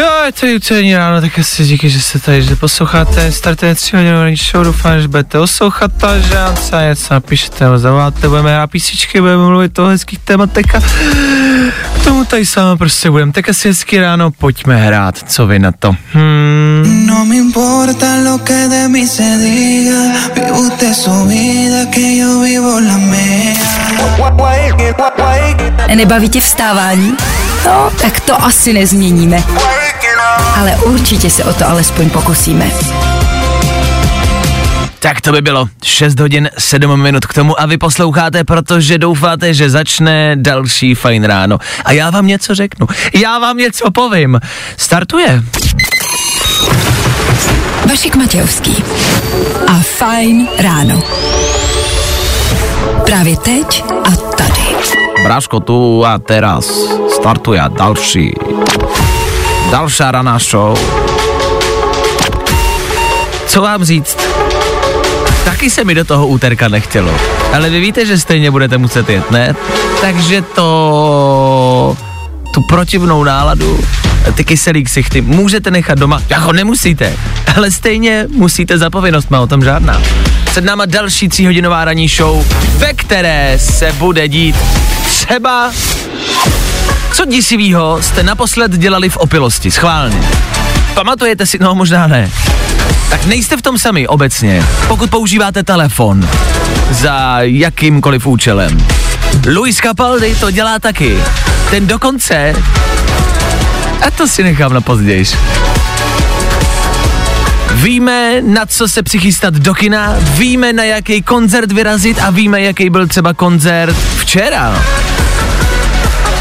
Jo, je to úterní ráno, tak asi díky, že jste tady, že posloucháte, startuje 3 hodinový show, doufám, že budete oslouchat a že nám třeba něco napíšete, nebo zavoláte, budeme hrát písničky, budeme mluvit o hezkých tématech a k tomu tady sama prostě budeme. Tak asi hezký ráno, pojďme hrát, co vy na to? Hmm. No me importa lo que de mí se diga, vive usted su vida, que yo vivo la mía. Nebaví tě vstávání? No, tak to asi nezměníme. Ale určitě se o to alespoň pokusíme. Tak to by bylo 6 hodin 7 minut k tomu a vy posloucháte, protože doufáte, že začne další fajn ráno. A já vám něco řeknu. Já vám něco povím. Startuje. Vašek Matějovský a Fajn ráno. Právě teď a tady. Bráško tu a teraz startuje další. Další raná show. Co vám říct? Taky se mi do toho úterka nechtělo. Ale vy víte, že stejně budete muset jet, ne? Takže to... Tu protivnou náladu, ty kyselý ksichty můžete nechat doma, jako nemusíte, ale stejně musíte za povinnost, má o tom žádná. Před náma další tříhodinová ranní show, ve které se bude dít třeba... Co děsivýho jste naposled dělali v opilosti, schválně? Pamatujete si, no možná ne. Tak nejste v tom sami obecně, pokud používáte telefon za jakýmkoliv účelem. Luis Capaldi to dělá taky. Ten dokonce... A to si nechám na později. Víme, na co se přichystat do kina, víme, na jaký koncert vyrazit a víme, jaký byl třeba koncert včera.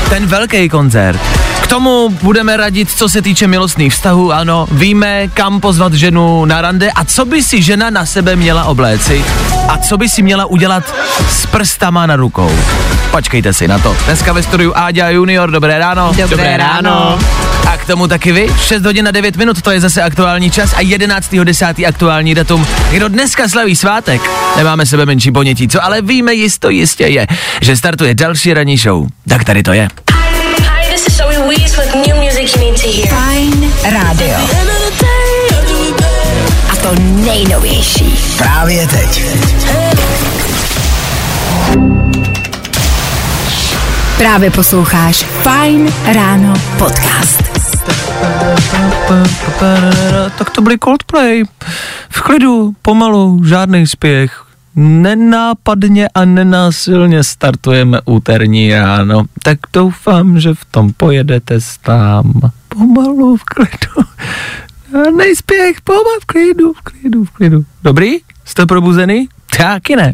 Ten velký koncert. K tomu budeme radit, co se týče milostných vztahů, ano, víme, kam pozvat ženu na rande a co by si žena na sebe měla obléci a co by si měla udělat s prstama na rukou. Počkejte si na to. Dneska ve studiu Áďa Junior, dobré ráno. Dobré ráno. A k tomu taky vy, 6 hodin na 9 minut, to je zase aktuální čas a 11.10. aktuální datum. Kdo dneska slaví svátek, nemáme sebe menší ponětí, co ale víme jisto jistě je, že startuje další ranní show. Tak tady to je. Hi, this is Zoe Wees with new music you need to hear. Fajn rádio. A to nejnovější. Právě teď. Právě posloucháš Fajn ráno podcast. Tak to byly Coldplay. V klidu, pomalu, žádný spěch. Nenápadně a nenásilně startujeme úterní ráno. Tak doufám, že v tom pojedete sám. Pomalu, v klidu. Žádný spěch, pomalu, v klidu, v klidu, v klidu. Dobrý? Jste probuzený? Taky ne.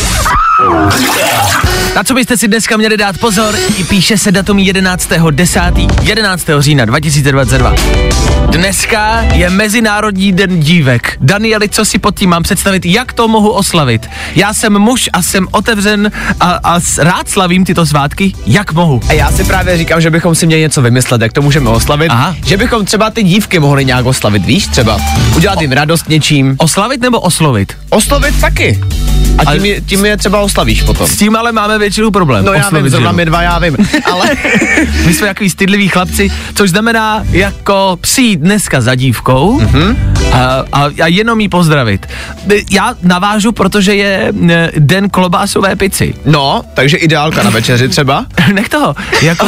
Na co byste si dneska měli dát pozor? I píše se datum 11.10. 11. října 2022. Dneska je Mezinárodní den dívek. Danieli, co si pod tím mám představit? Jak to mohu oslavit? Já jsem muž a jsem otevřen a, a rád slavím tyto svátky. Jak mohu? A já si právě říkám, že bychom si měli něco vymyslet, jak to můžeme oslavit. Aha. Že bychom třeba ty dívky mohli nějak oslavit, víš, třeba. Udělat jim radost něčím. Oslavit nebo oslovit? Oslovit taky. A tím, je, tím je třeba oslavíš potom. S tím ale máme většinou problém. No já vím, zrovna my dva, já vím. Ale My jsme takový stydliví chlapci, což znamená jako přijít dneska za dívkou Mhm. mm-hmm. a, a, a jenom jí pozdravit. Já navážu, protože je e, den klobásové pici. no, takže ideálka na večeři třeba. Nech toho, jako,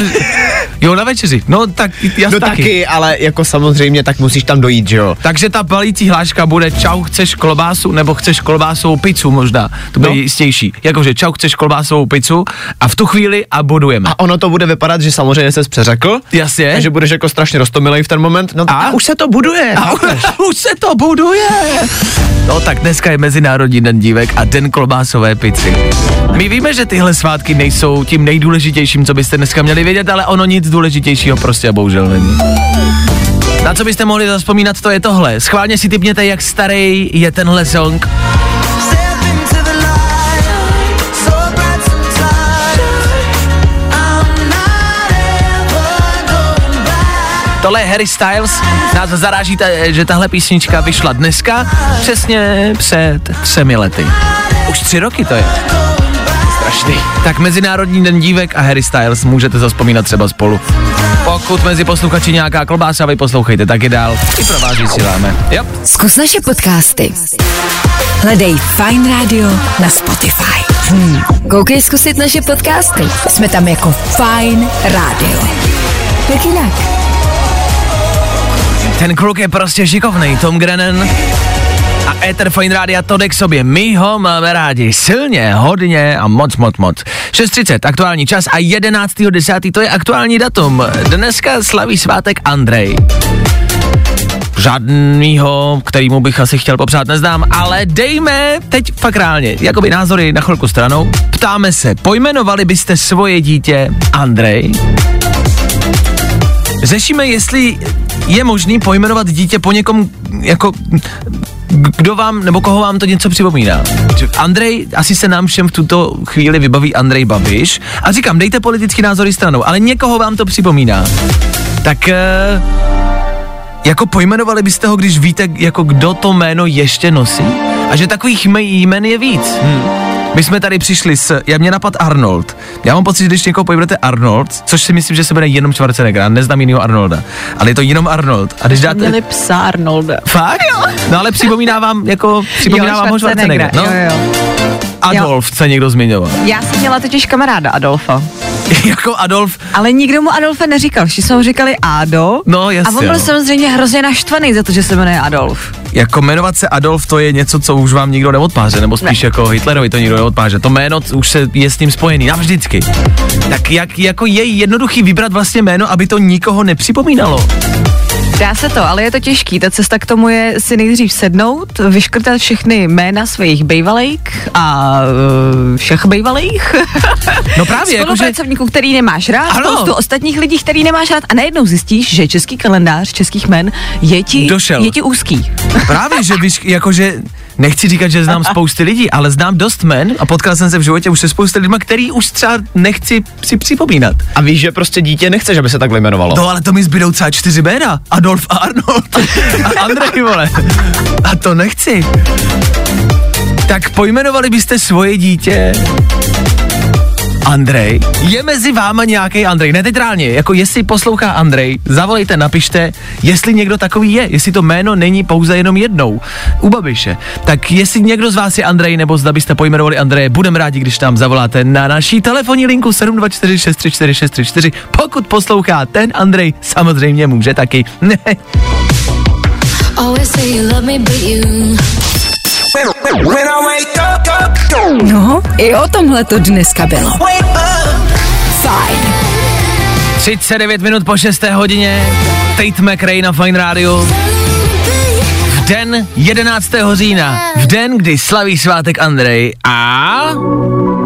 jo na večeři, no tak já No taky. taky, ale jako samozřejmě, tak musíš tam dojít, že jo. Takže ta balící hláška bude čau, chceš klobásu, nebo chceš klobásovou pizzu možná, to bude No. no. Jistější. Jakože čau, chceš klobásovou pizzu. a v tu chvíli a bodujeme. A ono to bude vypadat, že samozřejmě se přeřekl. Jasně. A že budeš jako strašně roztomilej v ten moment. No A? a už se to buduje. A už se to buduje. No tak dneska je Mezinárodní den dívek a den klobásové pici. My víme, že tyhle svátky nejsou tím nejdůležitějším, co byste dneska měli vědět, ale ono nic důležitějšího prostě a bohužel není. Na co byste mohli zaspomínat, to je tohle. Schválně si typněte, jak starý je tenhle song. Tohle je Harry Styles. Nás zaráží, ta, že tahle písnička vyšla dneska, přesně před třemi lety. Už tři roky to je. Strašný. Tak Mezinárodní den dívek a Harry Styles můžete zaspomínat třeba spolu. Pokud mezi posluchači nějaká klobása, vy poslouchejte taky dál. I pro vás vysíláme. Jo. Zkus naše podcasty. Hledej Fine Radio na Spotify. Hmm. Koukej zkusit naše podcasty. Jsme tam jako Fine Radio. Jak jinak? Ten kluk je prostě šikovný, Tom Grennan. A Ether Fine Rádia to jde k sobě. My ho máme rádi silně, hodně a moc, moc, moc. 6.30, aktuální čas a 11.10. to je aktuální datum. Dneska slaví svátek Andrej. Žádnýho, kterýmu bych asi chtěl popřát, neznám, ale dejme teď fakt reálně, jakoby názory na chvilku stranou. Ptáme se, pojmenovali byste svoje dítě Andrej? Řešíme, jestli je možný pojmenovat dítě po někom, jako, kdo vám, nebo koho vám to něco připomíná. Andrej, asi se nám všem v tuto chvíli vybaví Andrej Babiš. A říkám, dejte politický názory stranou, ale někoho vám to připomíná. Tak eh, jako pojmenovali byste ho, když víte, jako kdo to jméno ještě nosí? A že takových jme- jmen je víc. Hmm. My jsme tady přišli s, já mě napad Arnold. Já mám pocit, že když někoho pojmenujete Arnold, což si myslím, že se jmenuje jenom Schwarzenegger, já neznám jinýho Arnolda, ale je to jenom Arnold. A když dáte... Měli psa Arnolda. Fakt? No ale připomíná vám, jako, připomíná vám ho Schwarzenegger. No, Jo, jo. Adolf se někdo zmiňoval. Já jsem měla totiž kamaráda Adolfa. jako Adolf, Ale nikdo mu Adolfa neříkal, všichni jsme ho říkali Ádo. No, jasně, A on byl no. samozřejmě hrozně naštvaný za to, že se jmenuje Adolf. Jako jmenovat se Adolf, to je něco, co už vám nikdo neodpáře, nebo spíš ne. jako Hitlerovi to nikdo neodpáře. To jméno už se je s ním spojený navždycky. Tak jak jako je jednoduchý vybrat vlastně jméno, aby to nikoho nepřipomínalo? Dá se to, ale je to těžký. Ta cesta k tomu je si nejdřív sednout, vyškrtat všechny jména svých bejvalejk a uh, všech bejvalejch. No právě, jakože Spolupracovníků, který nemáš rád, Ano. spoustu ostatních lidí, který nemáš rád a najednou zjistíš, že český kalendář českých jmen je ti, Došel. je ti úzký. Právě, že víš, jakože nechci říkat, že znám spousty lidí, ale znám dost men a potkal jsem se v životě už se spousty lidma, který už třeba nechci si připomínat. A víš, že prostě dítě nechceš, aby se takhle jmenovalo. No ale to mi zbydou třeba čtyři jména. Adolf a Arnold. A Andrej, vole. A to nechci. Tak pojmenovali byste svoje dítě Andrej. Je mezi váma nějaký Andrej? Ne teď reálně, jako jestli poslouchá Andrej, zavolejte, napište, jestli někdo takový je, jestli to jméno není pouze jenom jednou u Babiše. Tak jestli někdo z vás je Andrej, nebo zda byste pojmenovali Andreje, budeme rádi, když nám zavoláte na naší telefonní linku 724634634. Pokud poslouchá ten Andrej, samozřejmě může taky. Ne. Always say you love me, but you. No, i o tomhle to dneska bylo. Fajn. 39 minut po 6. hodině, Tate McRae na Fine Radio. V den 11. října, v den, kdy slaví svátek Andrej a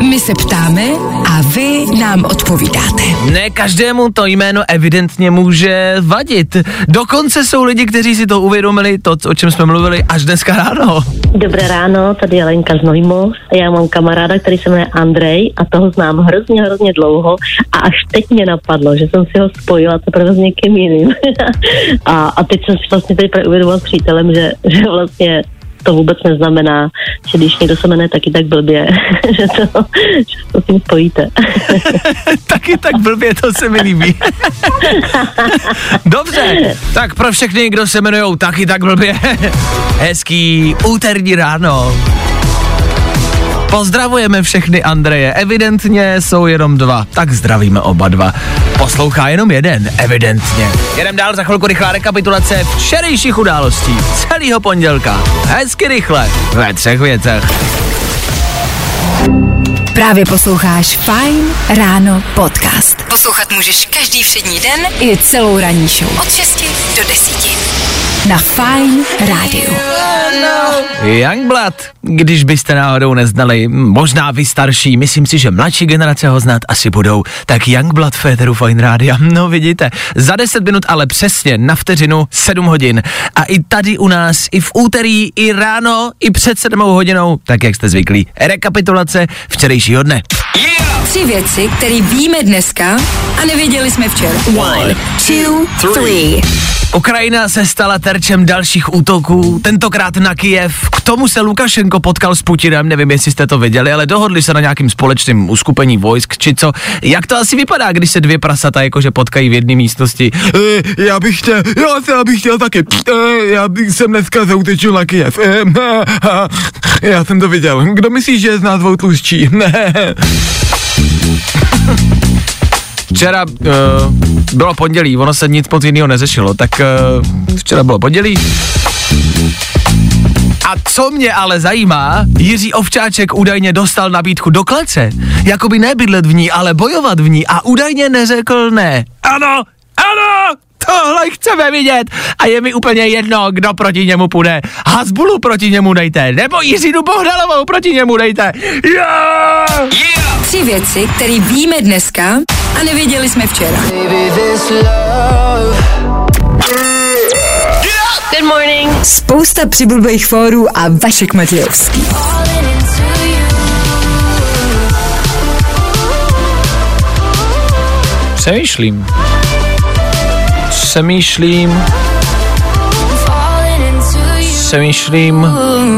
My se ptáme a vy nám odpovídáte. ne každému to jméno evidentně může vadit. Dokonce jsou lidi, kteří si to uvědomili, to, o čem jsme mluvili, až dneska ráno. Dobré ráno, tady je Lenka z Novýmov. Já mám kamaráda, který se jmenuje Andrej a toho znám hrozně, hrozně dlouho a až teď mě napadlo, že jsem si ho spojila teprve s někým jiným. a, a teď jsem si vlastně tady uvědomila s přítelem, že, že vlastně to vůbec neznamená, že když někdo se jmenuje taky tak blbě, že to, že to s tím spojíte. Taky tak blbě, to se mi líbí. Dobře, tak pro všechny, kdo se jmenují taky tak blbě, hezký úterní ráno. Pozdravujeme všechny Andreje, evidentně jsou jenom dva, tak zdravíme oba dva. Poslouchá jenom jeden, evidentně. Jedem dál za chvilku rychlá rekapitulace včerejších událostí celého pondělka. Hezky rychle, ve třech věcech. Právě posloucháš Fine Ráno podcast. Poslouchat můžeš každý všední den i celou ranní show. Od 6 do 10. Na Fine Rádiu. Youngblood, když byste náhodou neznali, možná vy starší, myslím si, že mladší generace ho znát asi budou, tak Youngblood Féteru Fine Rádia, no vidíte, za 10 minut ale přesně na vteřinu 7 hodin a i tady u nás, i v úterý, i ráno, i před 7 hodinou, tak jak jste zvyklí, rekapitulace včerejšího dne. Tři věci, které víme dneska a nevěděli jsme včera. One, two, three. Ukrajina se stala terčem dalších útoků, tentokrát na Kijev. K tomu se Lukašenko potkal s Putinem, nevím, jestli jste to věděli, ale dohodli se na nějakým společným uskupení vojsk, či co. Jak to asi vypadá, když se dvě prasata jakože potkají v jedné místnosti? E, já bych chtěl, já, se, já bych chtěl taky, e, já bych jsem dneska zautečil na Kyjev. E, a, já jsem to viděl. Kdo myslí, že je z nás dvou tlustší? Ne. Včera uh, bylo pondělí, ono se nic moc jiného neřešilo, tak uh, včera bylo pondělí. A co mě ale zajímá, Jiří Ovčáček údajně dostal nabídku do klece. Jakoby nebydlet v ní, ale bojovat v ní a údajně neřekl ne. Ano, ano, tohle chceme vidět a je mi úplně jedno, kdo proti němu půjde. Hasbulu proti němu dejte, nebo Jiřinu Bohdalovou proti němu dejte. Yeah! Tři věci, které víme dneska a nevěděli jsme včera. Good morning. Spousta přibulbých fórů a Vašek Matějovský. Přemýšlím. Přemýšlím přemýšlím.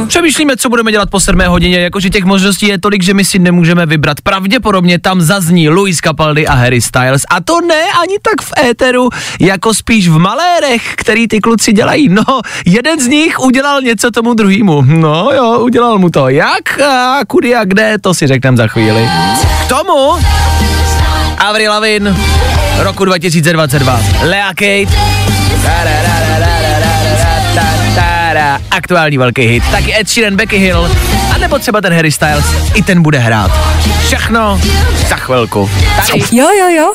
Přemýšlíme, co budeme dělat po 7 hodině, jakože těch možností je tolik, že my si nemůžeme vybrat. Pravděpodobně tam zazní Luis Capaldi a Harry Styles. A to ne ani tak v éteru, jako spíš v malérech, který ty kluci dělají. No, jeden z nich udělal něco tomu druhému. No jo, udělal mu to. Jak a kudy a kde, to si řekneme za chvíli. K tomu Avril Lavigne roku 2022. Lea Kate. Da, da, da, da. Aktuální velký hit. Taky Ed Sheeran, Becky Hill. A nebo třeba ten Harry Styles. I ten bude hrát. Všechno za chvilku. Tady. Jo, jo, jo.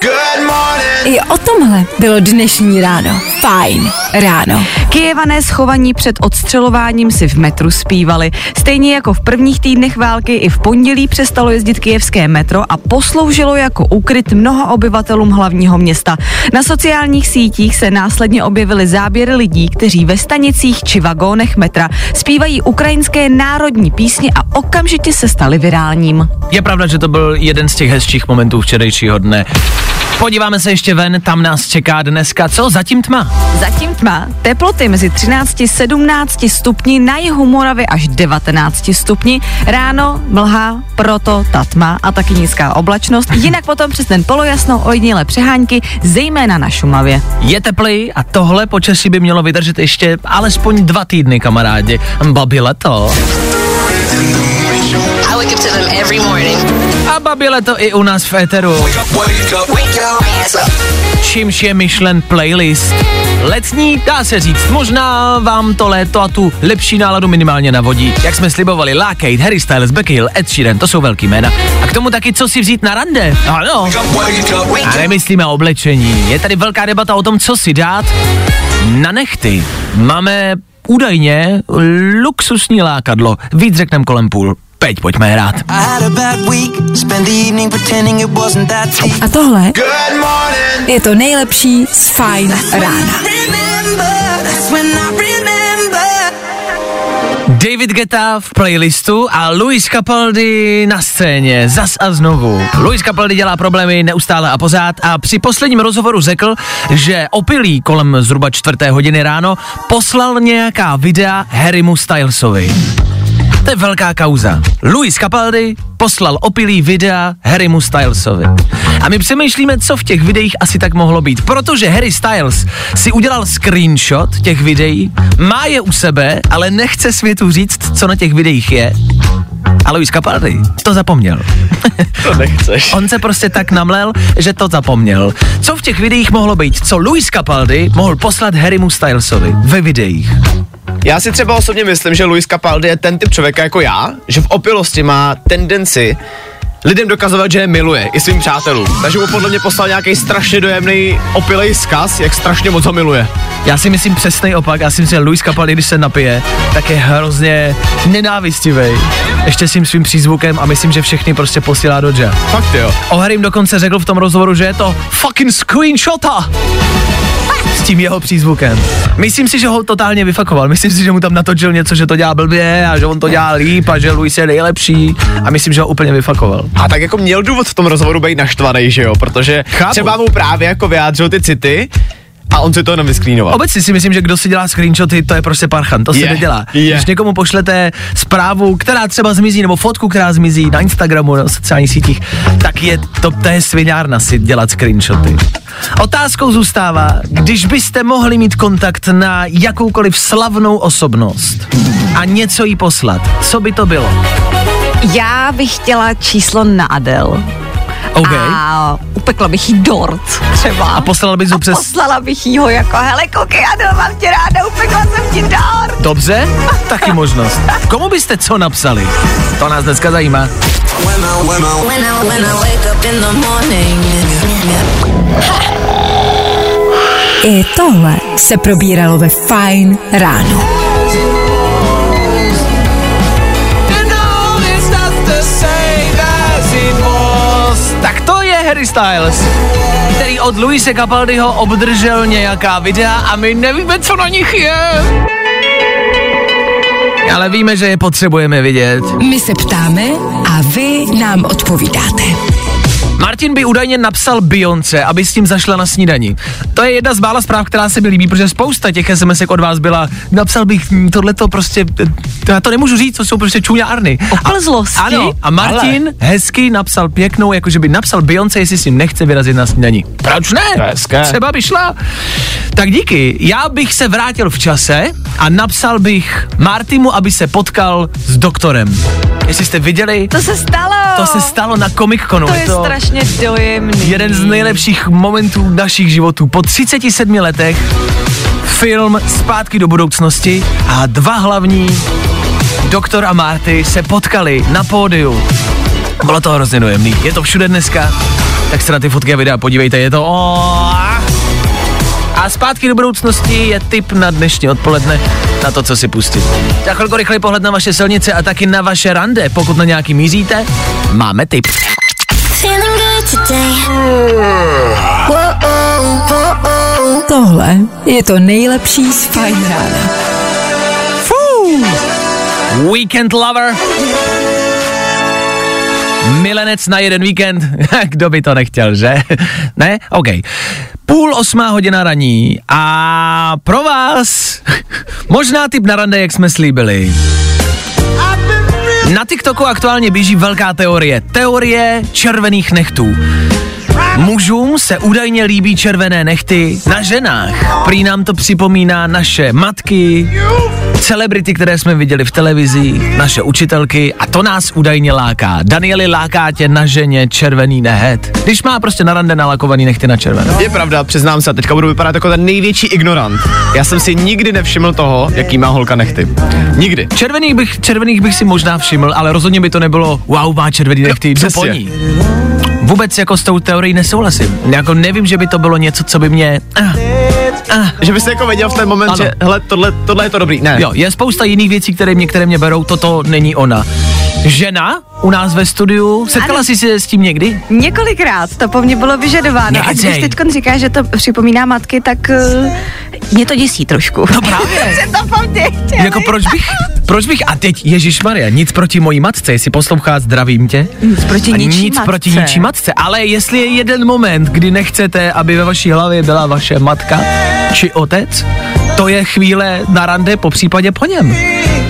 I o tomhle bylo dnešní ráno. Fajn ráno. Kijevané schovaní před odstřelováním si v metru zpívali. Stejně jako v prvních týdnech války i v pondělí přestalo jezdit kijevské metro a posloužilo jako úkryt mnoha obyvatelům hlavního města. Na sociálních sítích se následně objevily záběry lidí, kteří ve stanicích či vagónech metra zpívají ukrajinské národní písně a okamžitě se staly virálním. Je pravda, že to byl jeden z těch hezčích momentů včerejšího dne. Podíváme se ještě ven, tam nás čeká dneska, co? Zatím tma. Zatím tma, teploty mezi 13-17 stupni, na jihu Moravy až 19 stupni, ráno mlha, proto ta tma a taky nízká oblačnost, jinak potom přes ten polojasno ojedinělé přehánky, zejména na Šumavě. Je teplý a tohle počasí by mělo vydržet ještě alespoň dva týdny, kamarádi. Babi leto. I wake up to them every morning. A babi leto i u nás v éteru. Čímž je myšlen playlist. Letní, dá se říct, možná vám to léto a tu lepší náladu minimálně navodí. Jak jsme slibovali, La Harry Styles, Becky Hill, Ed Sheeran, to jsou velký jména. A k tomu taky, co si vzít na rande. Ano. A nemyslíme oblečení. Je tady velká debata o tom, co si dát na nechty. Máme údajně luxusní lákadlo. Víc řeknem kolem půl. Teď pojďme hrát. A tohle je to nejlepší z Fajn rána. David Guetta v playlistu a Luis Capaldi na scéně, zas a znovu. Luis Capaldi dělá problémy neustále a pořád a při posledním rozhovoru řekl, že opilý kolem zhruba čtvrté hodiny ráno poslal nějaká videa Harrymu Stylesovi. To je velká kauza. Luis Capaldi poslal opilý videa Harrymu Stylesovi. A my přemýšlíme, co v těch videích asi tak mohlo být. Protože Harry Styles si udělal screenshot těch videí, má je u sebe, ale nechce světu říct, co na těch videích je. A Luis Capaldi to zapomněl. To nechceš. On se prostě tak namlel, že to zapomněl. Co v těch videích mohlo být? Co Luis Capaldi mohl poslat Harrymu Stylesovi ve videích? Já si třeba osobně myslím, že Luis Capaldi je ten typ člověka jako já, že v opilosti má tendenci lidem dokazovat, že je miluje, i svým přátelům. Takže mu podle mě poslal nějaký strašně dojemný opilej zkaz, jak strašně moc ho miluje. Já si myslím přesný opak, já si myslím, že Luis Capaldi, když se napije, tak je hrozně nenávistivý. Ještě s tím svým přízvukem a myslím, že všechny prostě posílá do dža. Fakt jo. O Harrym dokonce řekl v tom rozhovoru, že je to fucking screenshota s tím jeho přízvukem. Myslím si, že ho totálně vyfakoval. Myslím si, že mu tam natočil něco, že to dělá blbě a že on to dělá líp a že Luis je nejlepší a myslím, že ho úplně vyfakoval. A tak jako měl důvod v tom rozhovoru být naštvaný, že jo? Protože Chápu. třeba mu právě jako vyjádřil ty city a on si to jenom vysklínoval. Obecně si myslím, že kdo si dělá screenshoty, to je prostě parchan, to se Je, nedělá. je. Když někomu pošlete zprávu, která třeba zmizí, nebo fotku, která zmizí na Instagramu, na sociálních sítích, tak je to, to je sviňárna si dělat screenshoty. Otázkou zůstává, když byste mohli mít kontakt na jakoukoliv slavnou osobnost a něco jí poslat, co by to bylo? Já bych chtěla číslo na Adel. OK. A upekla bych jí dort třeba. A poslala bys ho A přes... poslala bych jí ho jako, hele koukej Adel, mám tě ráda, upekla jsem ti dort. Dobře, taky možnost. Komu byste co napsali? To nás dneska zajímá. When when. I tohle se probíralo ve Fine ráno. Styles, který od Luise Capaldiho obdržel nějaká videa a my nevíme, co na nich je. Ale víme, že je potřebujeme vidět. My se ptáme a vy nám odpovídáte. Martin by údajně napsal Beyoncé, aby s tím zašla na snídani. To je jedna z mála zpráv, která se mi líbí, protože spousta těch sms od vás byla, napsal bych tohleto prostě, to já to nemůžu říct, to jsou prostě čuňárny. Oplzlosti. Ano, a Martin Ale. hezky napsal pěknou, jakože by napsal Beyoncé, jestli si nechce vyrazit na snídani. Proč ne? To je hezké. Třeba by šla. Tak díky. Já bych se vrátil v čase a napsal bych Martimu, aby se potkal s doktorem. Jestli jste viděli, To se stalo. to se stalo na Comic Conu. To je strašně dojemný. jeden z nejlepších momentů našich životů. Po 37 letech film Zpátky do budoucnosti a dva hlavní, doktor a Marty, se potkali na pódiu. Bylo to hrozně dojemný. Je to všude dneska, tak se na ty fotky a videa podívejte, je to o. A zpátky do budoucnosti je tip na dnešní odpoledne na to, co si pustit. Za chvilku rychlej pohled na vaše silnice a taky na vaše rande. Pokud na nějaký míříte, máme tip. Feeling Tohle je to nejlepší z Fine rána. Weekend Lover. Milenec na jeden víkend. Kdo by to nechtěl, že? ne? OK. Půl osmá hodina raní a pro vás možná typ na rande, jak jsme slíbili. Na TikToku aktuálně běží velká teorie. Teorie červených nechtů. Mužům se údajně líbí červené nechty na ženách. Prý nám to připomíná naše matky, celebrity, které jsme viděli v televizi, naše učitelky a to nás údajně láká. Danieli láká tě na ženě červený nehet. Když má prostě na rande nalakovaný nechty na červené. Je pravda, přiznám se, teďka budu vypadat jako ten největší ignorant. Já jsem si nikdy nevšiml toho, jaký má holka nechty. Nikdy. Červených bych, červených bych si možná všiml, ale rozhodně by to nebylo wow, má červený nechty, jdu po ní. Vůbec jako s tou teorií nesouhlasím. Jako nevím, že by to bylo něco, co by mě... Ah, ah, Že bys jako věděl v ten moment, Ano. že hele, tohle, tohle je to dobrý. Ne. Jo, je spousta jiných věcí, které mě, které mě berou, toto není ona. Žena u nás ve studiu, setkala Ano. jsi se s tím někdy? Několikrát to po mně bylo vyžadováno. A když teď říkáš, že to připomíná matky, tak uh, mě to děsí trošku. No právě. že to po mně. Jako proč bych, proč bych, a teď Ježíš Maria, nic proti mojí matce, jestli poslouchá, zdravím tě. Nic proti ničí nic matce. proti ničí matce, ale jestli je jeden moment, kdy nechcete, aby ve vaší hlavě byla vaše matka či otec, to je chvíle na rande, po případě po něm.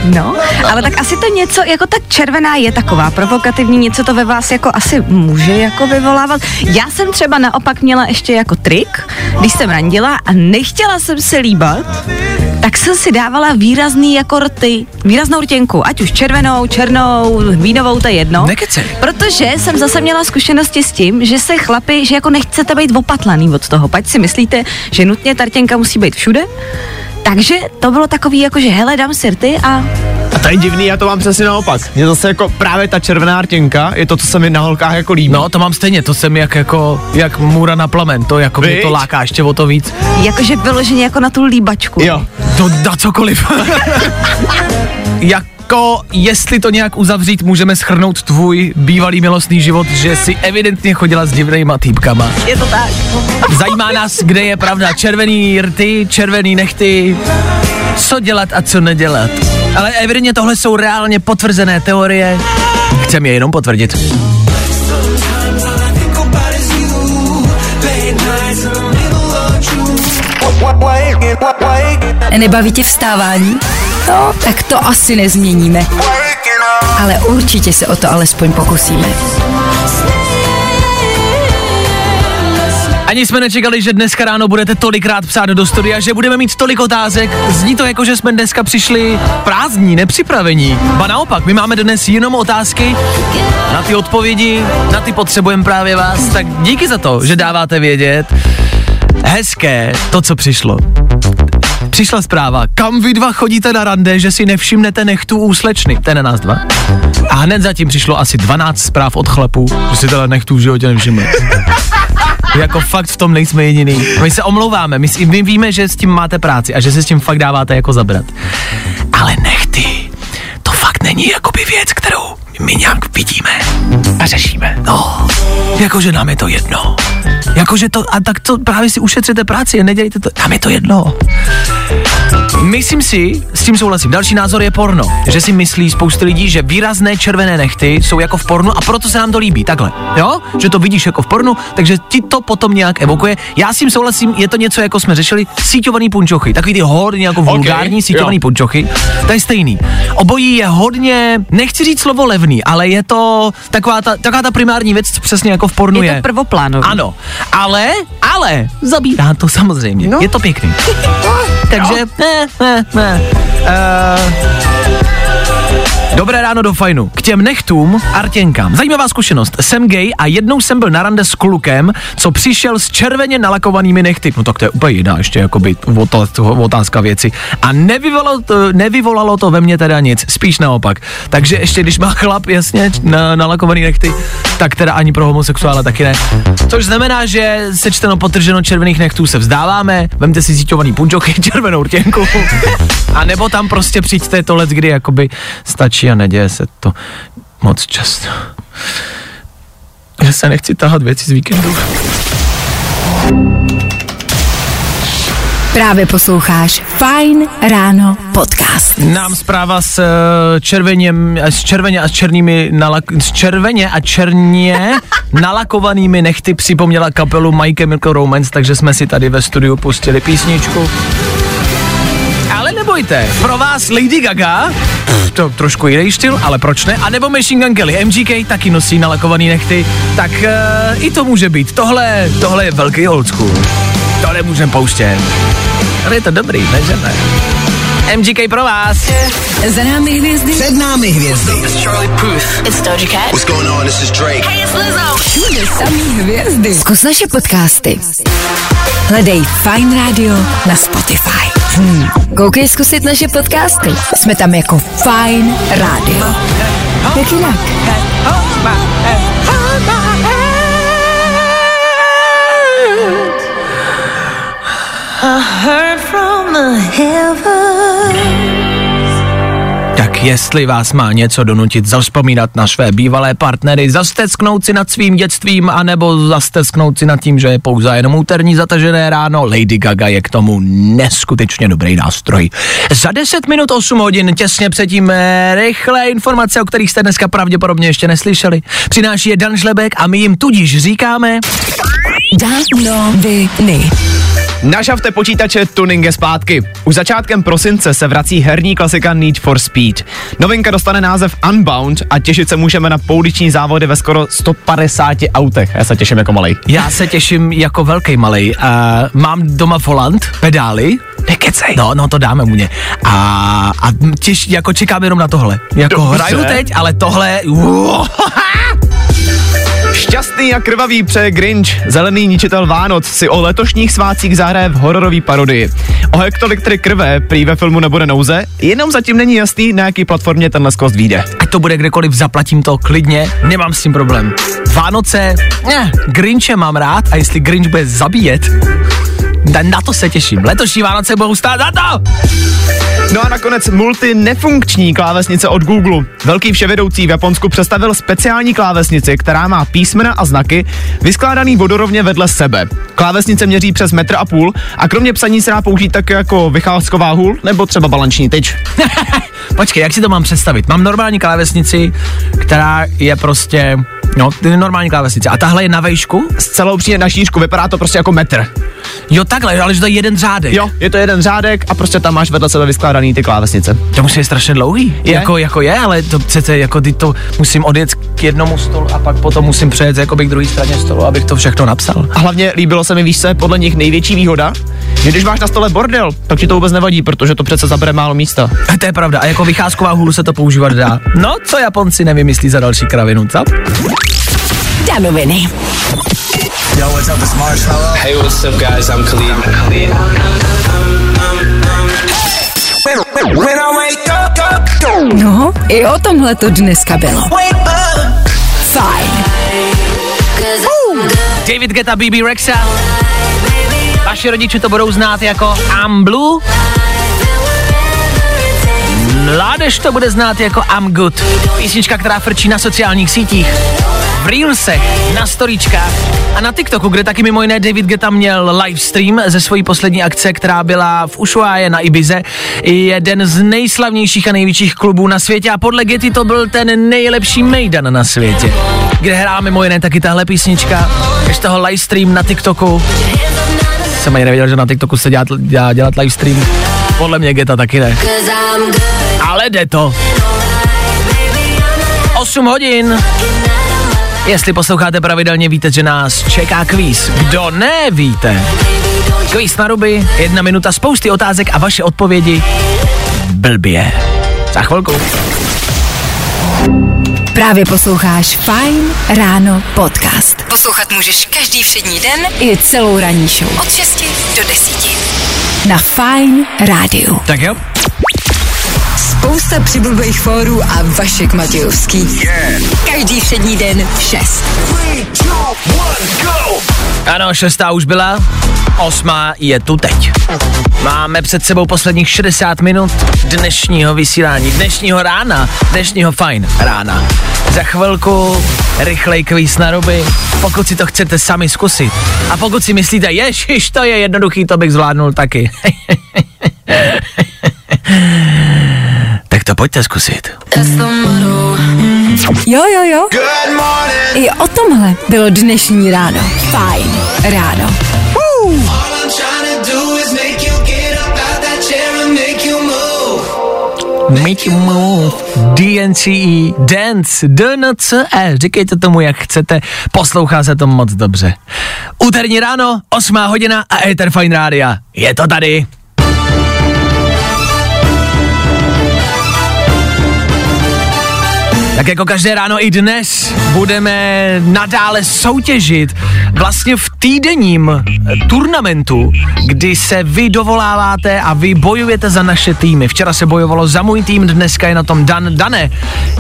No, ale tak asi to něco, jako tak červená je taková provokativní, něco to ve vás jako asi může jako vyvolávat. Já jsem třeba naopak měla ještě jako trik, když jsem randila a nechtěla jsem se líbat, tak jsem si dávala výrazný jako rty, výraznou rtěnku, ať už červenou, černou, vínovou, to je jedno. Nekecej. Protože jsem zase měla zkušenosti s tím, že se chlapi, že jako nechcete být opatlaný od toho, pať si myslíte, že nutně ta rtěnka musí být všude, takže to bylo takový jako, že hele, dám si rty a A to je divný, já to mám přesně naopak. Mě zase jako právě ta červená rtěnka je to, co se mi na holkách jako líbí. No, to mám stejně, to jsem jak jako, jak můra na plamen, to jako mě to láká ještě o to víc. Jakože vyloženě jako na tu líbačku. Jo. To na cokoliv. jako, jestli to nějak uzavřít, můžeme schrnout tvůj bývalý milostný život, že si evidentně chodila s divnýma týpkama. Je to tak. Zajímá nás, kde je pravda. Červený rty, červený nechty, co dělat a co nedělat. Ale evidentně tohle jsou reálně potvrzené teorie. Chceme je jenom potvrdit. Nebaví tě vstávání? No, tak to asi nezměníme. Ale určitě se o to alespoň pokusíme. Ani jsme nečekali, že dneska ráno budete tolikrát psát do studia, že budeme mít tolik otázek. Zní to jako, že jsme dneska přišli prázdní, nepřipravení. Ba naopak, my máme dnes jenom otázky, na ty odpovědi, na ty potřebujeme právě vás. Tak díky za to, že dáváte vědět. Hezké to, co přišlo. Přišla zpráva, kam vy dva chodíte na rande, že si nevšimnete nechtů u slečny. To je na nás dva. A hned zatím přišlo asi 12 zpráv od chlapů, že si teda nechtů v životě nevšimli. Jako fakt v tom nejsme jediný. My se omlouváme, my, si, my víme, že s tím máte práci a že se s tím fakt dáváte jako zabrat. Ale nechty, to fakt není jakoby věc, kterou my nějak vidíme a řešíme. No, jakože nám je to jedno. Jakože to, a tak to právě si ušetřete práci, nedělejte to, nám je to jedno. Myslím si, s tím souhlasím. Další názor je porno. Že si myslí spousty lidí, že výrazné červené nechty jsou jako v pornu a proto se nám to líbí. Takhle. Jo? Že to vidíš jako v pornu, takže ti to potom nějak evokuje. Já s tím souhlasím, je to něco, jako jsme řešili, síťovaný punčochy. Takový ty hodně jako vulgární síťovaný jo. punčochy. To je stejný. Obojí je hodně, nechci říct slovo levný, ale je to taková ta, taková ta primární věc, co přesně jako v pornu je. Je to prvoplánový. Ano, ale, ale, zabírá to samozřejmě. No. Je to pěkný. Takže, ne, ne, ne. Uh, Dobré ráno do fajnu. K těm nechtům a rtěnkám. Zajímavá zkušenost. Jsem gay a jednou jsem byl na rande s klukem, co přišel s červeně nalakovanými nechty. No tak to je úplně jiná ještě jakoby otázka věci. A nevyvolalo to, nevyvolalo to ve mně teda nic, spíš naopak. Takže ještě když má chlap jasně na, nalakovaný nechty, tak teda ani pro homosexuála taky ne. Což znamená, že sečteno potrženo červených nechtů se vzdáváme, vemte si zíťovaný punčochy, červenou rtěnku a nebo tam prostě přijďte to let, kdy jakoby stačí a neděje se to moc často. Já se nechci tahat věci z víkendu. Právě posloucháš Fine Ráno podcast. Nám zpráva s eh, červeněm, s červeně a s černými nalak, s červeně a černě nalakovanými nechty připomněla kapelu My Chemical Romance, takže jsme si tady ve studiu pustili písničku. Ale nebojte, pro vás Lady Gaga, pff, to trošku jiný styl, ale proč ne? A nebo Machine Gun Kelly, MGK taky nosí nalakovaný nechty, tak uh, i to může být. Tohle, tohle je velký old school. To nemůžeme pouštět. Ale je to dobrý, ne, že ne? MGK pro vás. Za námi hvězdy, Před námi hvězdy. It's Doja Cat. What's going on? This is Drake. Hey, it's Lizzo. všude samý hvězdy. Zkus naše podcasty. Hledej Fine Radio na Spotify. Hmm. Koukej zkusit naše podcasty. Jsme tam jako Fine Radio. Jak jinak? Tak jestli vás má něco donutit zavzpomínat na své bývalé partnery, zastesknout si nad svým dětstvím, anebo zastesknout si nad tím, že je pouze jenom úterní zatažené ráno, Lady Gaga je k tomu neskutečně dobrý nástroj. Za 10 minut 8 hodin, těsně předtím eh, rychlé informace, o kterých jste dneska pravděpodobně ještě neslyšeli. Přináší je Dan Žlebek a my jim tudíž říkáme... Danoviny. Nažavte počítače, tuning je zpátky. Už začátkem prosince se vrací herní klasika Need for Speed. Novinka dostane název Unbound a těšit se můžeme na pouliční závody ve skoro 150 autech. Já se těším jako malej. Já se těším jako velký malej. Uh, mám doma volant, pedály. Nekecej. No, no to dáme mu ně. A, a těž, jako čekám jenom na tohle. Jako Dobře. hraju teď, ale tohle... Uh, Šťastný a krvavý přeje Grinch, zelený ničitel Vánoc, si o letošních svácích zahraje v hororový parodii. O hektolitry krve prý ve filmu nebude nouze, jenom zatím není jasný, na jaký platformě tenhle skost vyjde. Ať to bude kdekoliv, zaplatím to klidně, nemám s tím problém. Vánoce, ne, Grinche mám rád a jestli Grinch bude zabíjet, na, na to se těším. Letošní Vánoce budou stát za to! No a nakonec multinefunkční klávesnice od Google. Velký vševedoucí v Japonsku představil speciální klávesnici, která má písmena a znaky vyskládaný vodorovně vedle sebe. Klávesnice měří přes metr a půl a kromě psaní se dá použít tak jako vycházková hůl nebo třeba balanční tyč. Počkej, jak si to mám představit? Mám normální klávesnici, která je prostě, no, ty normální klávesnice. A tahle je na vejšku? S celou přijde na šířku, vypadá to prostě jako metr. Jo, takhle, ale že to je jeden řádek. Jo, je to jeden řádek a prostě tam máš vedle sebe vyskládaný ty klávesnice. To musí být strašně dlouhý. Je? Jako, jako je, ale to přece jako ty to musím odjet k jednomu stolu a pak potom musím přejet jakoby k druhé straně stolu, abych to všechno napsal. A hlavně líbilo se mi, víš, je podle nich největší výhoda, že když máš na stole bordel, tak ti to vůbec nevadí, protože to přece zabere málo místa. To je pravda. A jako vycházková hůl se to používat dá. No, co Japonci nevymyslí za další kravinu, co? Danoviny. Yo, what's up? It's Marshmallow. Hey, what's up, guys? I'm Khalid. When I wake up, up, up, No, i o tomhle to dneska bylo. Fajn. David Geta, BB Rexa. Vaši rodiče to budou znát jako I'm Blue. Mládež to bude znát jako I'm Good. Písnička, která frčí na sociálních sítích, v Reelsech, na storíčkách a na TikToku, kde taky mimo jiné David Geta měl livestream ze svojí poslední akce, která byla v Ushuaje na Ibize. Jeden z nejslavnějších a největších klubů na světě a podle Getty to byl ten nejlepší mejdan na světě. Kde hrá mimo jiné taky tahle písnička, z toho livestream na TikToku. Jsem ani nevěděl, že na TikToku se dělat, dělá, dělat livestream. Podle mě Geta taky ne. Ale jde to. 8 hodin. Jestli posloucháte pravidelně, víte, že nás čeká kvíz. Kdo nevíte? Kvíz na ruby, jedna minuta, spousty otázek a vaše odpovědi blbě. Za chvilku. Právě posloucháš Fine Ráno podcast. Poslouchat můžeš každý všední den i celou ranní show. Od 6 do 10. Na Fine Rádiu. Tak jo, Spousta přibulbých fórů a Vašek Matějovský. Každý všední den v 6. ano, šestá už byla, osmá je tu teď. Máme před sebou posledních 60 minut dnešního vysílání, dnešního rána, dnešního fajn rána. Za chvilku rychlej kvíz na ruby, pokud si to chcete sami zkusit. A pokud si myslíte, ježiš, to je jednoduchý, to bych zvládnul taky. tak to pojďte zkusit. Jo, jo, jo. Good morning. I o tomhle bylo dnešní ráno. Fajn ráno. All I'm trying to do is make you get up out that chair and make you move. Make you move. DNCE, Dance, DNCE, říkejte tomu, jak chcete, poslouchá se to moc dobře. Úterní ráno, 8 hodina a Ether Fine Rádia. Je to tady. Tak jako každé ráno i dnes budeme nadále soutěžit vlastně v týdenním eh, turnamentu, kdy se vy dovoláváte a vy bojujete za naše týmy. Včera se bojovalo za můj tým, dneska je na tom Dan. Dane,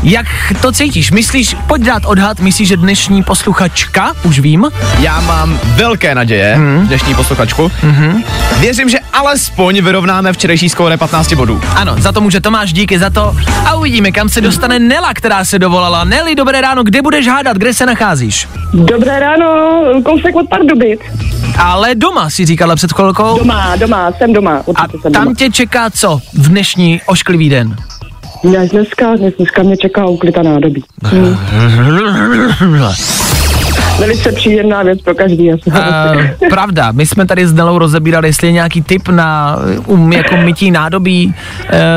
jak to cítíš? Myslíš, pojď dát odhad, myslíš, že dnešní posluchačka, už vím, Já mám velké naděje, hmm. dnešní posluchačku. Hmm. Věřím, že alespoň vyrovnáme včerejší skóre 15 bodů. ano, za to může Tomáš, díky za to a uvidíme, kam se dostane Nela, která se dovolala. Neli, dobré ráno, kde budeš hádat, kde se nacházíš? Dobré ráno, kousek od Pardubic. Ale doma si říkala před chvilkou. Doma, doma, jsem doma, A jsem tam doma. tě čeká co v dnešní ošklivý den? Dnes, dneska, dnes, dneska mě čeká uklita nádobí. Hmm. Velice příjemná věc pro každý. Já Uh, pravda, my jsme tady s Nelou rozebírali, jestli je nějaký tip na um, jako mytí nádobí.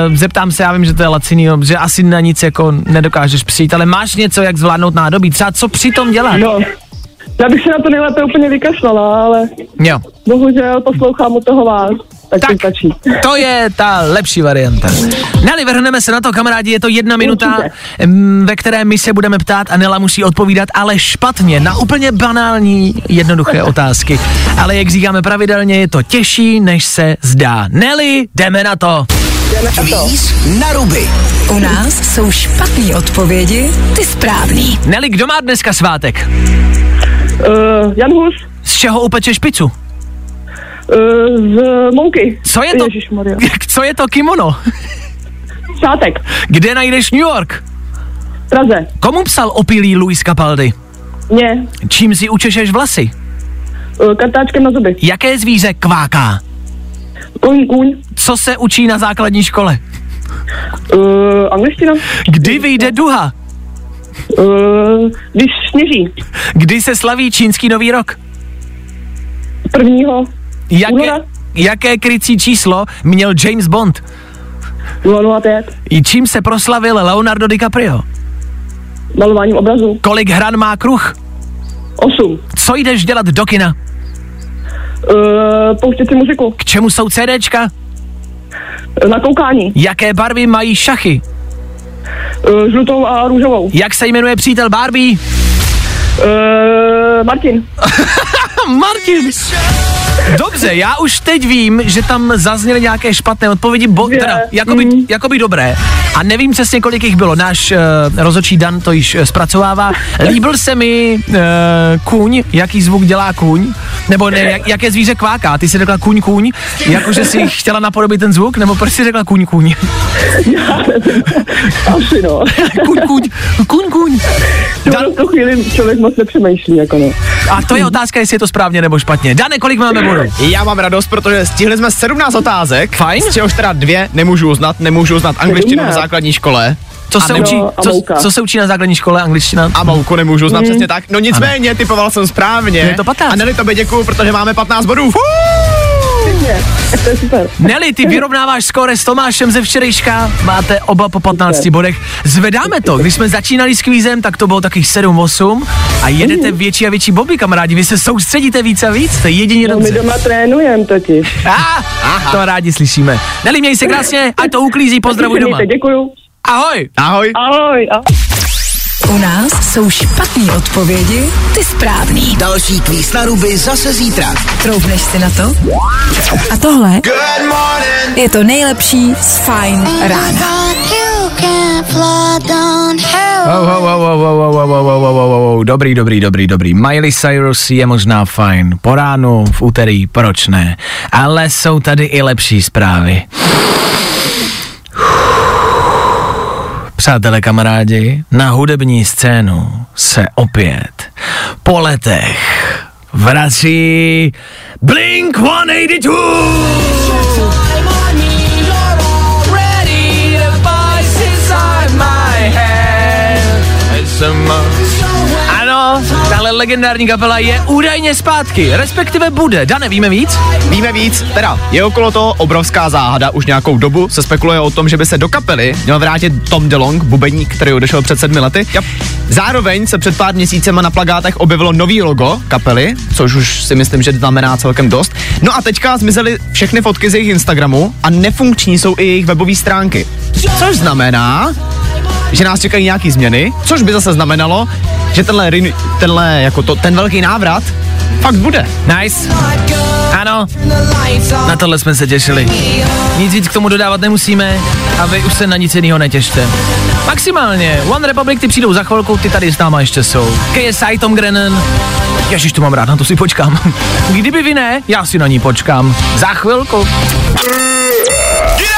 Uh, zeptám se, já vím, že to je laciný, že asi na nic jako nedokážeš přijít, ale máš něco, jak zvládnout nádobí? Třeba co při tom dělat? No, já bych se na to nejlépe úplně vykašlala, ale Jo. bohužel poslouchám u toho vás. Tak, tak to stačí. To je ta lepší varianta. Neli, vrhneme se na to, kamarádi, je to jedna minuta, em, ve které my se budeme ptát a Nela musí odpovídat, ale špatně, na úplně banální, jednoduché otázky. Ale jak říkáme pravidelně, je to těžší, než se zdá. Neli, jdeme na to. Kvíz na ruby. U nás jsou špatné odpovědi, ty správný. Neli, kdo má dneska svátek? Uh, Jan Hus Z čeho upečeš pizzu? uh, z Mouky. Co je to? Ježišmarja. Co je to kimono? Šátek. Kde najdeš New York? Praze. Komu psal opilý Luis Capaldi? Mě. Čím si učešeš vlasy? Uh, kartáčkem na zuby. Jaké zvíře kváká? Kůň, kůň. Co se učí na základní škole? Uh, angličtina. Kdy vyjde duha? Uh, když sněží. Kdy se slaví čínský nový rok? Prvního. Jaké, Února. jaké krycí číslo měl James Bond? 005. I čím se proslavil Leonardo DiCaprio? Malováním obrazu. Kolik hran má kruh? 8. Co jdeš dělat do kina? Uh, pouštět si muziku. K čemu jsou CDčka? Na koukání. Jaké barvy mají šachy? Uh, žlutou a růžovou. Jak se jmenuje přítel Barbie? Uh, Martin. Martin. Dobře, já už teď vím, že tam zazněly nějaké špatné odpovědi, bo, teda, jakoby, Mm. jakoby dobré. A nevím přesně, kolik jich bylo. Náš uh, rozočí Dan to již zpracovává. Líbil se mi uh, kůň, jaký zvuk dělá kůň, nebo ne, jak, jaké zvíře kváká. Ty jsi řekla kůň, kůň, jakože si chtěla napodobit ten zvuk, nebo proč jsi řekla kůň, kůň? Asi no. kůň, kůň, kůň, kůň. Dan... v tu chvíli člověk moc nepřemýšlí, jako no. A to je otázka, jestli je to správně nebo špatně. Dane, kolik máme bodů? Já mám radost, protože stihli jsme 17 otázek. Fajn. Z čehož teda dvě nemůžu uznat, nemůžu uznat angličtinu na 17. základní škole. Co se, učí, co, co se učí na základní škole angličtina? A mouku nemůžu uznat přesně tak. No nicméně, typoval jsem správně. Je to 15. A Nelly, tobě děkuju, protože máme 15 bodů. To je super. Nelly, ty vyrovnáváš skóre s Tomášem ze včerejška, máte oba po 15 bodech. Zvedáme to, když jsme začínali s kvízem, tak to bylo takových 7-8 a jedete větší a větší boby, kamarádi, vy se soustředíte víc a víc, to je jedině No, my doma trénujeme totiž. Ah, to rádi slyšíme. Nelly, měj se krásně, ať to uklízí, pozdravuj doma. Děkuju. Ahoj. Ahoj. Ahoj. U nás jsou špatné odpovědi, ty správný. Další kvíz na ruby zase zítra. Troubneš si na to? A tohle je to nejlepší z fajn rána. Dobrý, dobrý, dobrý, dobrý. Miley Cyrus je možná fajn. Po ránu, v úterý, proč ne? Ale jsou tady i lepší zprávy. Přátelé, kamarádi, na hudební scénu se opět po letech vrací Blink 182. legendární kapela je údajně zpátky, respektive bude. Dane, víme víc? Víme víc, teda je okolo toho obrovská záhada, už nějakou dobu se spekuluje o tom, že by se do kapely měl vrátit Tom DeLong, bubeník, který odešel před sedmi lety. Yep. Zároveň se před pár měsícema na plagátech objevilo nový logo kapely, což už si myslím, že znamená celkem dost. No a teďka zmizely všechny fotky z jejich Instagramu a nefunkční jsou i jejich webové stránky. Což znamená, že nás čekají nějaký změny, což by zase znamenalo, že tenhle, tenhle jako to, ten velký návrat fakt bude. Nice. Ano, na tohle jsme se těšili. Nic víc k tomu dodávat nemusíme a vy už se na nic jiného netěšte. Maximálně, One Republic ty přijdou za chvilku, ty tady s náma ještě jsou. KSI Tom Grennan, Ježiš, to mám rád, na to si počkám. Kdyby vy ne, já si na ní počkám. Za chvilku.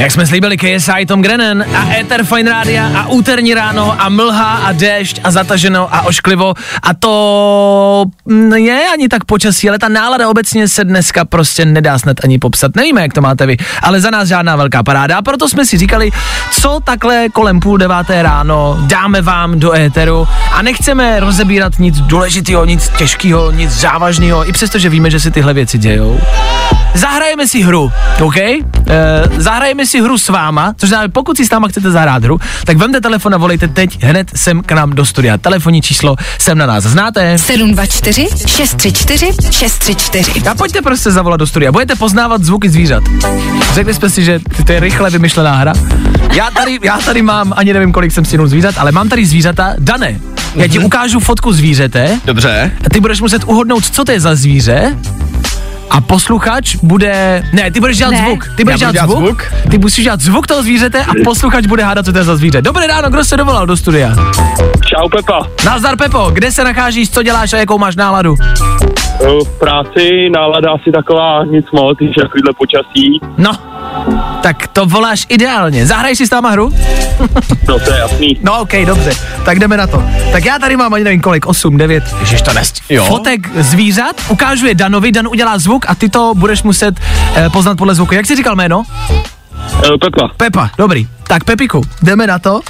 Jak jsme slíbili KSI Tom Grennan a Ether Fine Rádia a úterní ráno a mlha a déšť a zataženo a ošklivo a to mm, je ani tak počasí, ale ta nálada obecně se dneska prostě nedá snad ani popsat. Nevíme, jak to máte vy, ale za nás žádná velká paráda a proto jsme si říkali, co takhle kolem půl deváté ráno dáme vám do éteru a nechceme rozebírat nic důležitého, nic těžkého, nic závažného, i přesto, že víme, že se tyhle věci dějou. Zahrajeme si hru, OK? E, zahrajeme si hru s váma, což znamená, pokud si s náma chcete zahrát hru, tak vemte telefon a volejte teď hned sem k nám do studia. Telefonní číslo sem na nás znáte. 724 634 634. A pojďte prostě zavolat do studia. Budete poznávat zvuky zvířat. Řekli jsme si, že to je rychle vymyšlená hra. Já tady, já tady mám, ani nevím, kolik jsem stihnul zvířat, ale mám tady zvířata. Dane, já ti ukážu fotku zvířete. Dobře. A ty budeš muset uhodnout, co to je za zvíře. A posluchač bude... Ne, ty budeš dělat Ne. zvuk. Ty budeš dělat, budu zvuk, dělat zvuk? Ty musíš dělat zvuk toho zvířete a posluchač bude hádat, co to je za zvíře. Dobré ráno, kdo se dovolal do studia? Čau Pepa. Nazdar Pepo, kde se nacházíš, co děláš a jakou máš náladu? V práci nálada asi taková nic moc, když je takovýhle počasí. No, tak to voláš ideálně. Zahraj si s náma hru? No to je jasný. No ok, dobře, tak jdeme na to. Tak já tady mám ani nevím kolik, 8, 9, ježiš to nest. Jo. Fotek zvířat, ukážu je Danovi, Dan udělá zvuk a ty to budeš muset eh, poznat podle zvuku. Jak jsi říkal jméno? Eh, Pepa. Pepa, dobrý. Tak Pepiku, jdeme na to.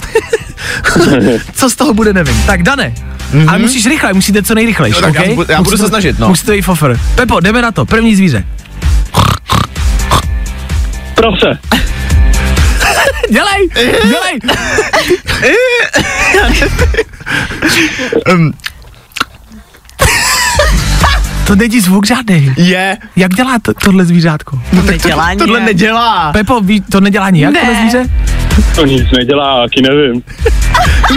Co z toho bude, nevím. Tak Dane, mm-hmm. ale musíš rychle, musíte co nejrychlejší. No, já okay? bu- já budu se snažit, no. Musí to jít fofr. Pepo, jdeme na to, první zvíře. Prase. Dělej, dělej. Um, to není zvuk žádný. je. Jak dělá to, tohle zvířátko? No, tak Nedělá to, tohle nijak. nedělá. Pepo, ví, to nedělá nijak, Ne. tohle zvíře? To nic nedělá, taky nevím.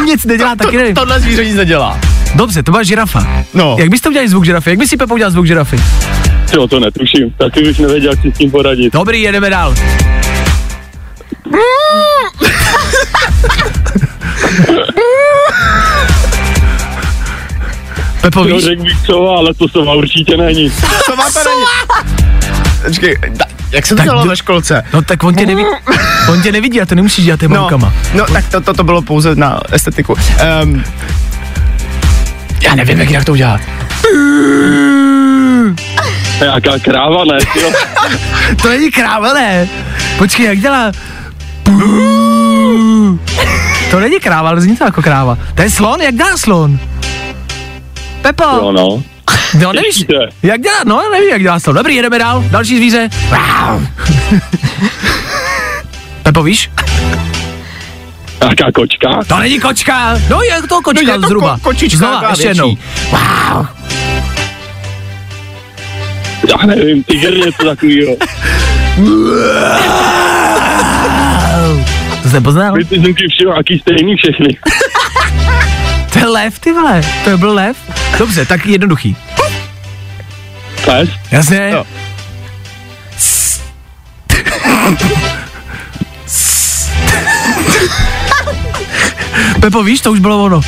Nic nedělá, taky nevím. Tohle zvíře nic nedělá. Dobře, to byla žirafa. No. Jak byste udělali zvuk žirafy? Jak by si Pepo udělal zvuk žirafy? Jo, to netuším. Taky bych nevěděl, jak si s tím poradit. Dobrý, jedeme dál. Pepo, Jo, víš? řekl bych co, ale to sova určitě není. Co má to není? Počkej, da, jak se to Tak dělalo ve školce? No tak on tě nevidí, on tě nevidí a to nemusíš dělat těma No, rukama. no tak to, to, to bylo pouze na estetiku. Um, já nevím, jak jinak to udělat. Jaká kráva, ne? To není kráva, ne? Počkej, jak dělá? To není kráva, ale zní to jako kráva. To je slon, jak dělá slon? Pepo, Jo, no. No nevíš, jak dělá, no nevím, jak dělá slon. Dobrý, jedeme dál, další zvíře. Wow. Pepo, víš? Jaká kočka? To není kočka, no je to kočka No je to zhruba. ko- kočička, Znova, ještě větší. jednou. Wow. Já nevím, tygr něco takovýho. To jsi nepoznal? Vy ty zvuky všeho, jaký stejný všechny. To je lev, ty vole. To byl lev. Dobře, tak jednoduchý. Pes? Jasně. Jo. Pepo, víš, to už bylo ono.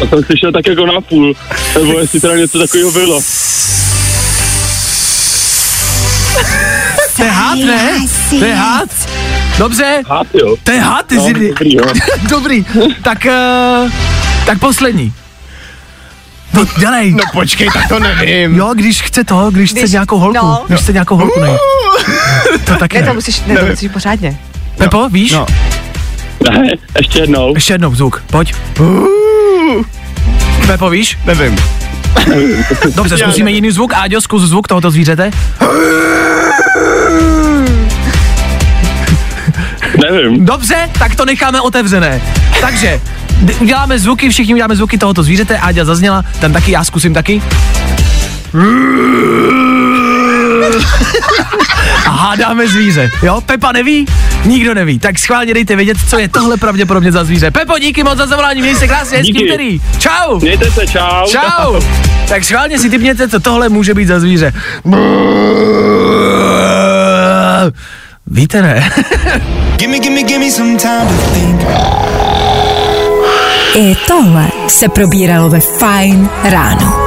Já jsem slyšel tak jako na půl. Nebo jestli teda něco takového bylo. To je had, ne? To je had. Dobře, Hát, jo. to je had, ty No, jsi... dobrý, jo. Dobrý, tak, uh, tak poslední. No, dělej. No počkej, tak to nevím. Jo, když chce to, když, chce Když- nějakou holku, no. když chce nějakou holku najít. To taky ne, ne. to musíš, ne, to musíš pořádně. Pepo, víš? No. Ne, ještě jednou. Ještě jednou zvuk, pojď. Pepo, víš? Nevím. Dobře, zkusíme jiný zvuk. Áďo, zkus zvuk tohoto zvířete. Nevím. Dobře, tak to necháme otevřené. Takže, d- uděláme zvuky, všichni uděláme zvuky tohoto zvířete. Áďa zazněla, ten taky, já zkusím taky. A hádáme zvíře. Jo, Pepa neví? Nikdo neví. Tak schválně dejte vědět, co je tohle pravděpodobně za zvíře. Pepo, díky moc za zavolání, měj se krásně, hezký Díky. úterý. Čau. Mějte se, čau. Čau. Tak schválně si typněte, co tohle může být za zvíře. Víte ne? Gimme, gimme, gimme some time to think. I tohle se probíralo ve Fine ráno.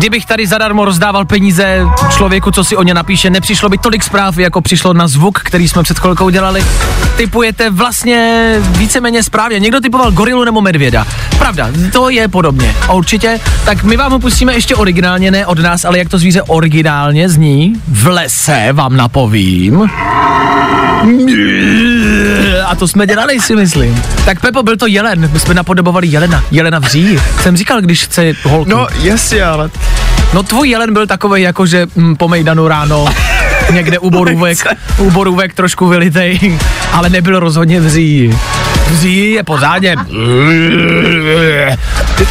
Kdybych tady zadarmo rozdával peníze člověku, co si o ně napíše, nepřišlo by tolik zpráv, jako přišlo na zvuk, který jsme před chvilkou dělali. Typujete vlastně víceméně správně. Někdo typoval gorilu nebo medvěda. Pravda, to je podobně. A určitě. Tak my vám ho pustíme ještě originálně, ne od nás, ale jak to zvíře originálně zní. V lese vám napovím. A to jsme dělali, si myslím. Tak Pepo, byl to jelen. My jsme napodobovali jelena. Jelena vří. Jsem říkal, když chce holku. No, jasně, ale No tvůj jelen byl takový jako, že mm, po mejdanu ráno někde u borůvek, u borůvek trošku vylitej, ale nebyl rozhodně v říji. Říji je pořádně.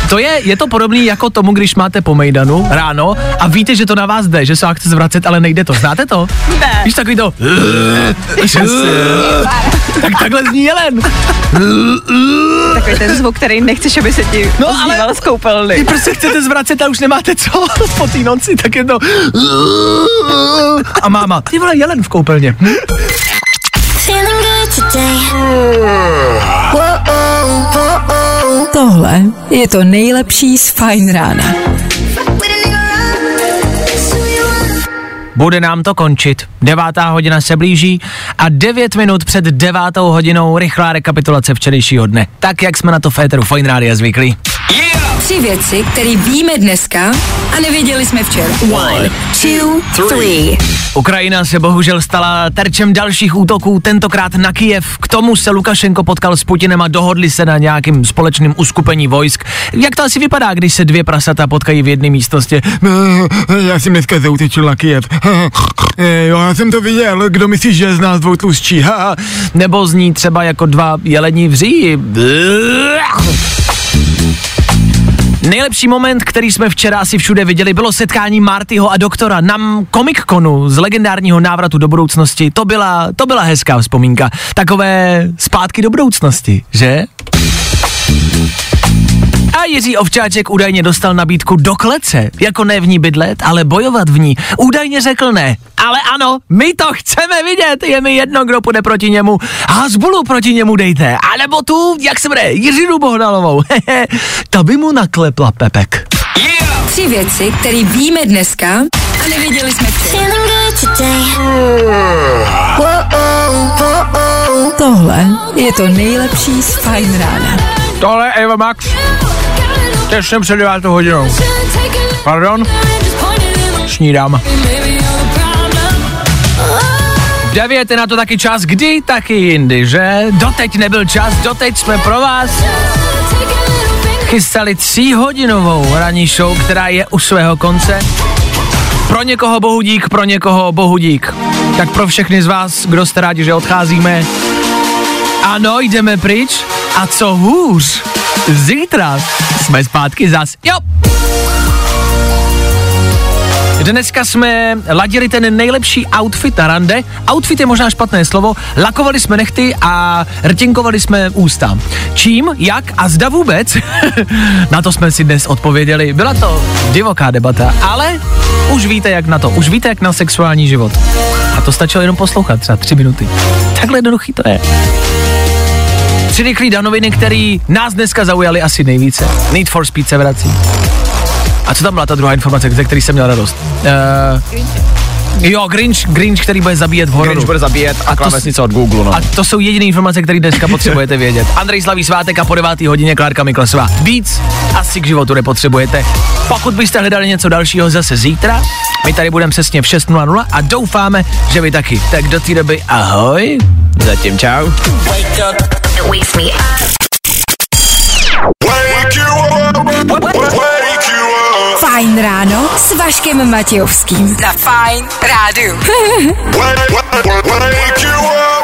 To je, je to podobný jako tomu, když máte po mejdanu ráno a víte, že to na vás jde, že se vám chce zvracet, ale nejde to. Znáte to? Ne. Víš takový to... tak takhle zní jelen. Takový ten zvuk, který nechceš, aby se ti no, ale z koupelny. Vy prostě chcete zvracet a už nemáte co po té noci, tak je to... A máma, ty vole, jelen v koupelně. Tohle je to nejlepší z Fine rána. Bude nám to končit. Devátá hodina se blíží a devět minut před devátou hodinou rychlá rekapitulace včerejšího dne. Tak, jak jsme na to Féteru Fine Rádia zvyklí. Tři věci, které víme dneska a nevěděli jsme včera. One, two, three. Ukrajina se bohužel stala terčem dalších útoků, tentokrát na Kijev. K tomu se Lukašenko potkal s Putinem a dohodli se na nějakým společným uskupení vojsk. Jak to asi vypadá, když se dvě prasata potkají v jedné místnosti? Já jsem dneska zautečil na Kyjev. Jo, já jsem to viděl. Kdo myslíš, že je z nás dvou tlustší? Nebo zní třeba jako dva jelení v říji. Nejlepší moment, který jsme včera asi všude viděli, bylo setkání Martyho a doktora na Comic Conu z legendárního návratu do budoucnosti. To byla, to byla hezká vzpomínka. Takové zpátky do budoucnosti, že? A Jiří Ovčáček údajně dostal nabídku do klece, jako ne v ní bydlet, ale bojovat v ní. Údajně řekl ne. Ale ano, my to chceme vidět, je mi jedno, kdo půjde proti němu. Hasbulu proti němu dejte, anebo tu, jak se jmenuje, Jiřinu Bohdalovou. To by mu naklepla Pepek. Tři věci, které víme dneska a nevěděli jsme včera. Tohle je to nejlepší z Fine rána. Tohle je Eva Max. Těsně před devátou hodinou. Pardon? Snídám. Devět je na to taky čas, kdy taky jindy, že? Doteď nebyl čas, doteď jsme pro vás chystali tříhodinovou ranní show, která je u svého konce. Pro někoho bohudík, pro někoho bohudík. Tak pro všechny z vás, kdo jste rádi, že odcházíme, ano, jdeme pryč. A co hůř, zítra jsme zpátky zas. Jo. Dneska jsme ladili ten nejlepší outfit na rande. Outfit je možná špatné slovo. Lakovali jsme nechty a rtěnkovali jsme ústa. Čím, jak a zda vůbec? na to jsme si dnes odpověděli. Byla to divoká debata, ale už víte jak na to. Už víte jak na sexuální život. A to stačilo jenom poslouchat třeba tři minuty. Takhle jednoduchý to je. Tři rychlý danoviny, který nás dneska zaujaly asi nejvíce. Need for Speed se vrací. A co tam byla ta druhá informace, ze který jsem měl radost? Uh, jo, Grinch, Grinch, který bude zabíjet v hororu. Grinch bude zabíjet a to- klávesnice od Google, no. A to jsou jediné informace, které dneska potřebujete vědět. Andrej slaví svátek a po devátý hodině Klárka Miklasová. Víc asi k životu nepotřebujete. Pokud byste hledali něco dalšího zase zítra, my tady budeme přesně v 6.00 a doufáme, že vy taky. Tak do té doby ahoj. Zatím čau. Wakes me up. Fajn ráno s Vaškem Matějovským. Za Fajn rádu. Wake you up.